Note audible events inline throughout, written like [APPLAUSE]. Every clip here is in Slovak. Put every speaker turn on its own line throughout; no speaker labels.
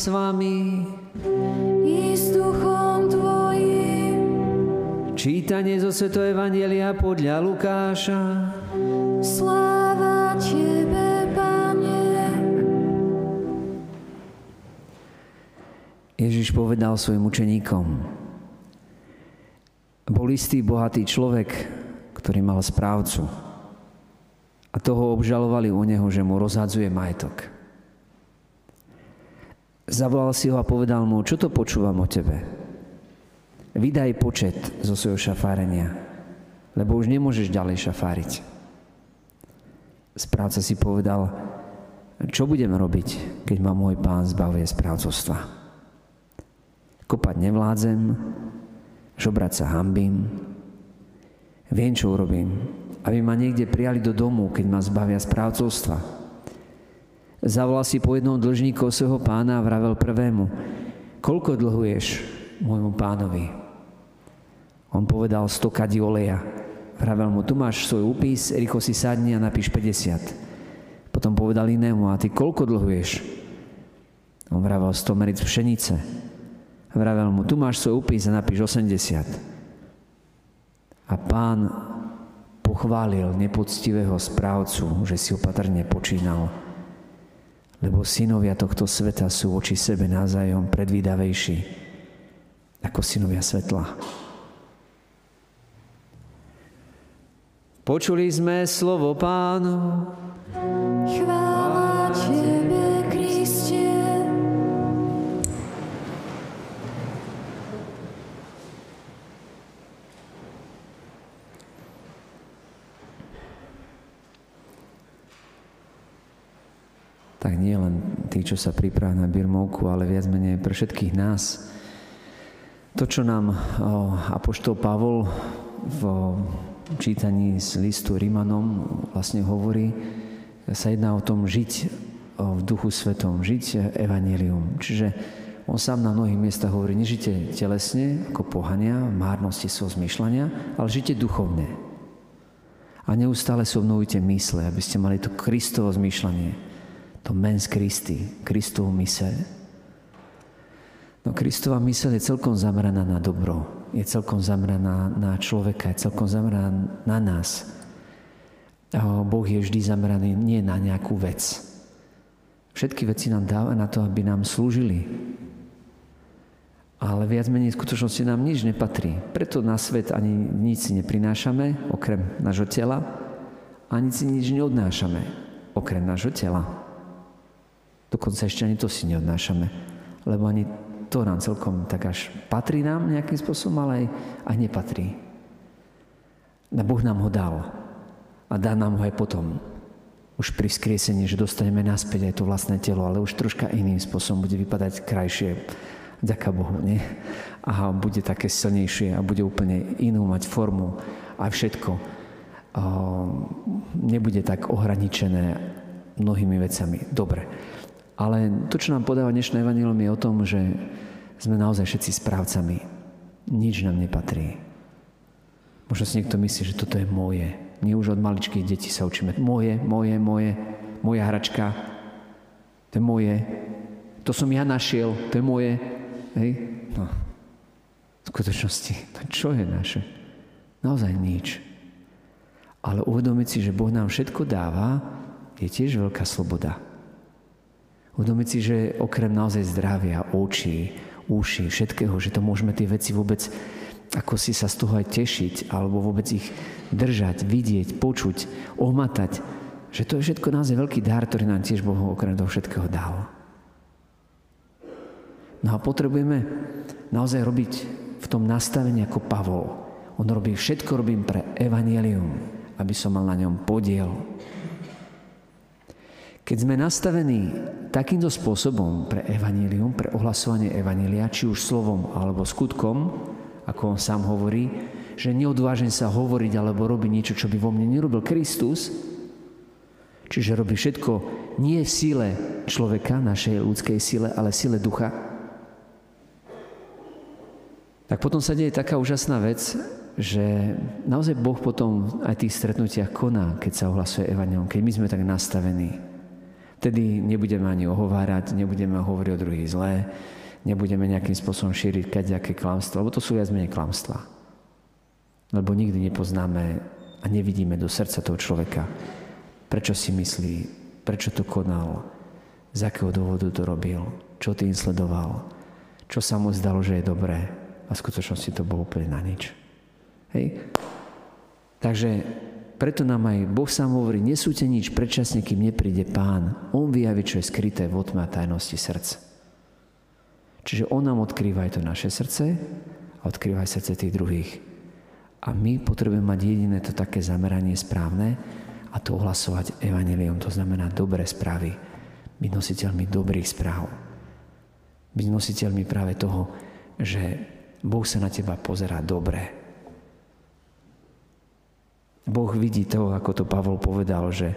s vami.
I s duchom Tvojim.
Čítanie zo Sveto Evangelia podľa Lukáša.
Sláva Tebe, Pane.
Ježiš povedal svojim učeníkom, bol istý bohatý človek, ktorý mal správcu. A toho obžalovali u neho, že mu rozhadzuje majetok. Zavolal si ho a povedal mu, čo to počúvam o tebe? Vydaj počet zo svojho šafárenia, lebo už nemôžeš ďalej šafáriť. Správca si povedal, čo budem robiť, keď ma môj pán zbavuje správcovstva. Kopať nevládzem, žobrať sa hambím, viem, čo urobím, aby ma niekde prijali do domu, keď ma zbavia správcovstva Zavolal si po jednom dlžníkov svojho pána a vravel prvému, koľko dlhuješ môjmu pánovi? On povedal 100 kadí oleja. Vravel mu, tu máš svoj úpis, rýchlo si sadni a napíš 50. Potom povedal inému, a ty koľko dlhuješ? On vravel 100 meric pšenice. Vravel mu, tu máš svoj úpis a napíš 80. A pán pochválil nepoctivého správcu, že si opatrne počínal lebo synovia tohto sveta sú voči sebe názajom predvídavejší ako synovia svetla. Počuli sme slovo pánu.
Chvála
tak nie len tí, čo sa pripravujú na birmovku, ale viac menej pre všetkých nás. To, čo nám Apoštol Pavol v čítaní z listu Rímanom vlastne hovorí, sa jedná o tom žiť v duchu svetom, žiť evanílium. Čiže on sám na mnohých miestach hovorí, nežite telesne ako pohania, v márnosti svojho zmyšľania, ale žite duchovne. A neustále si obnovujte mysle, aby ste mali to Kristovo zmýšľanie, to mens Christi, Kristov myseľ. No Kristova myseľ je celkom zameraná na dobro, je celkom zameraná na človeka, je celkom zameraná na nás. A boh je vždy zameraný nie na nejakú vec. Všetky veci nám dáva na to, aby nám slúžili. Ale viac menej v skutočnosti nám nič nepatrí. Preto na svet ani nič si neprinášame, okrem nášho tela, ani si nič neodnášame, okrem nášho tela. Dokonca ešte ani to si neodnášame, lebo ani to nám celkom tak až patrí nám nejakým spôsobom, ale aj, aj nepatrí. Na Boh nám ho dal a dá nám ho aj potom. Už pri skriesení, že dostaneme naspäť aj to vlastné telo, ale už troška iným spôsobom bude vypadať krajšie. Ďaká Bohu, nie? A bude také silnejšie a bude úplne inú mať formu a všetko. nebude tak ohraničené mnohými vecami. Dobre. Ale to, čo nám podáva dnešné evanilium, je o tom, že sme naozaj všetci správcami. Nič nám nepatrí. Možno si niekto myslí, že toto je moje. My už od maličkých detí sa učíme. Moje, moje, moje, moja hračka. To je moje. To som ja našiel. To je moje. Hej? No. V skutočnosti, to čo je naše? Naozaj nič. Ale uvedomiť si, že Boh nám všetko dáva, je tiež veľká sloboda. Uvedomiť si, že okrem naozaj zdravia, očí, uši, všetkého, že to môžeme tie veci vôbec ako si sa z toho aj tešiť, alebo vôbec ich držať, vidieť, počuť, ohmatať, že to je všetko naozaj veľký dar, ktorý nám tiež Boh okrem toho všetkého dal. No a potrebujeme naozaj robiť v tom nastavení ako Pavol. On robí všetko, robím pre evanielium, aby som mal na ňom podiel, keď sme nastavení takýmto spôsobom pre evanílium, pre ohlasovanie evanília, či už slovom alebo skutkom, ako on sám hovorí, že neodvážim sa hovoriť alebo robiť niečo, čo by vo mne nerobil Kristus, čiže robí všetko nie v síle človeka, našej ľudskej sile, ale sile ducha, tak potom sa deje taká úžasná vec, že naozaj Boh potom aj tých stretnutiach koná, keď sa ohlasuje Evangelium, keď my sme tak nastavení Vtedy nebudeme ani ohovárať, nebudeme hovoriť o druhých zlé, nebudeme nejakým spôsobom šíriť kaďaké klamstvo, lebo to sú viac menej klamstva. Lebo nikdy nepoznáme a nevidíme do srdca toho človeka, prečo si myslí, prečo to konal, z akého dôvodu to robil, čo tým sledoval, čo sa mu zdalo, že je dobré a v skutočnosti to bolo úplne na nič. Hej? Takže preto nám aj Boh sám hovorí, nesúte nič predčasne, kým nepríde Pán. On vyjaví, čo je skryté v otme a tajnosti srdc. Čiže On nám odkrýva aj to naše srdce a odkrýva aj srdce tých druhých. A my potrebujeme mať jediné to také zameranie správne a to ohlasovať evanelium, to znamená dobré správy. Byť nositeľmi dobrých správ. Byť nositeľmi práve toho, že Boh sa na teba pozerá dobre, Boh vidí to, ako to Pavol povedal, že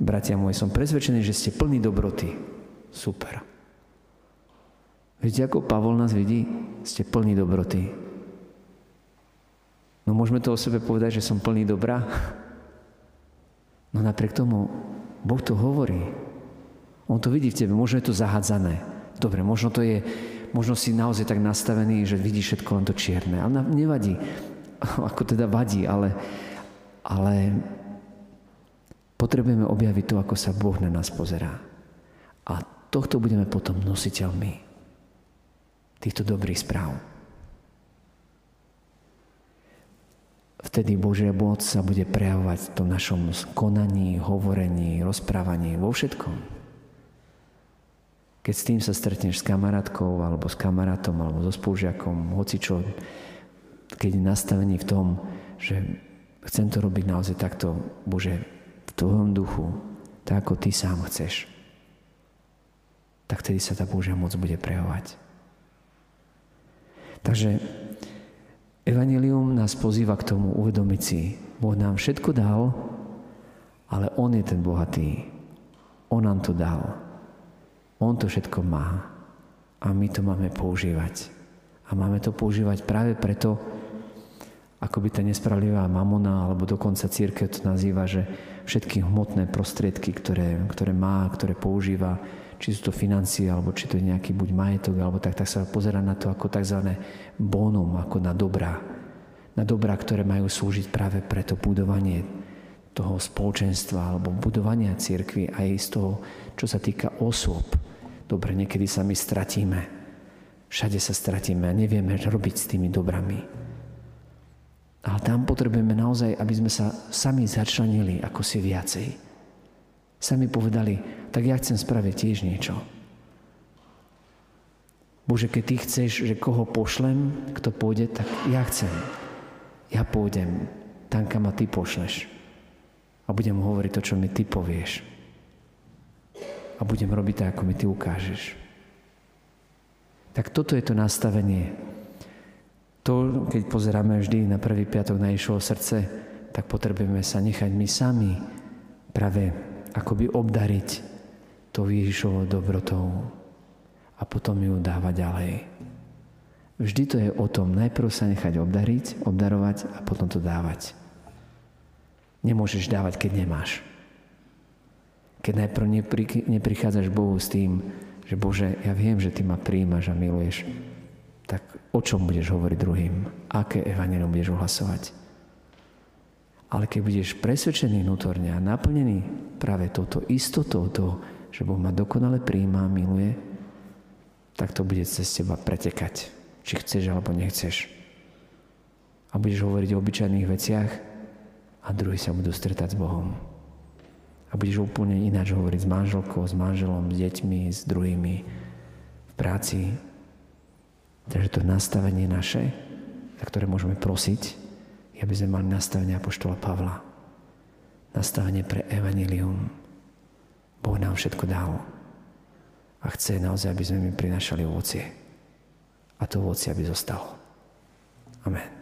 bratia moji, som presvedčený, že ste plní dobroty. Super. Viete, ako Pavol nás vidí? Ste plní dobroty. No môžeme to o sebe povedať, že som plný dobra? No napriek tomu Boh to hovorí. On to vidí v tebe. Možno je to zahádzané. Dobre, možno to je, možno si naozaj tak nastavený, že vidíš všetko len to čierne. Ale nevadí. [LAUGHS] Ako teda vadí, ale ale potrebujeme objaviť to, ako sa Boh na nás pozerá. A tohto budeme potom nositeľmi týchto dobrých správ. Vtedy Božia moc sa bude prejavovať v tom našom konaní, hovorení, rozprávaní, vo všetkom. Keď s tým sa stretneš s kamarátkou, alebo s kamarátom, alebo so spolužiakom, hoci čo, keď je nastavený v tom, že Chcem to robiť naozaj takto, Bože, v Tvojom duchu, tak ako Ty sám chceš. Tak vtedy sa tá Božia moc bude prejavovať. Takže Evangelium nás pozýva k tomu uvedomiť si, Boh nám všetko dal, ale On je ten bohatý. On nám to dal. On to všetko má. A my to máme používať. A máme to používať práve preto, ako by tá nespravodlivá mamona, alebo dokonca církev to nazýva, že všetky hmotné prostriedky, ktoré, ktoré má, ktoré používa, či sú to financie, alebo či to je nejaký buď majetok, alebo tak, tak sa pozera na to ako tzv. bonum, ako na dobrá. Na dobrá, ktoré majú slúžiť práve pre to budovanie toho spoločenstva alebo budovania církvy aj z toho, čo sa týka osôb. Dobre, niekedy sa my stratíme. Všade sa stratíme a nevieme robiť s tými dobrami. Ale tam potrebujeme naozaj, aby sme sa sami začlenili ako si viacej. Sami povedali, tak ja chcem spraviť tiež niečo. Bože, keď Ty chceš, že koho pošlem, kto pôjde, tak ja chcem. Ja pôjdem tam, kam ma Ty pošleš. A budem hovoriť to, čo mi Ty povieš. A budem robiť tak, ako mi Ty ukážeš. Tak toto je to nastavenie to, keď pozeráme vždy na prvý piatok na Ježišovo srdce, tak potrebujeme sa nechať my sami práve akoby obdariť tou Ježišovou dobrotou a potom ju dávať ďalej. Vždy to je o tom, najprv sa nechať obdariť, obdarovať a potom to dávať. Nemôžeš dávať, keď nemáš. Keď najprv neprichádzaš Bohu s tým, že Bože, ja viem, že Ty ma príjmaš a miluješ, tak o čom budeš hovoriť druhým? Aké evanelium budeš ohlasovať? Ale keď budeš presvedčený vnútorne a naplnený práve touto istotou toho, že Boh ma dokonale príjma a miluje, tak to bude cez teba pretekať. Či chceš alebo nechceš. A budeš hovoriť o obyčajných veciach a druhí sa budú stretať s Bohom. A budeš úplne ináč hovoriť s manželkou, s manželom, s deťmi, s druhými v práci, Takže to nastavenie naše, za ktoré môžeme prosiť, aby sme mali nastavenie Apoštola Pavla. Nastavenie pre evanilium. Boh nám všetko dal. A chce naozaj, aby sme mi prinašali ovocie. A to ovocie, aby zostalo. Amen.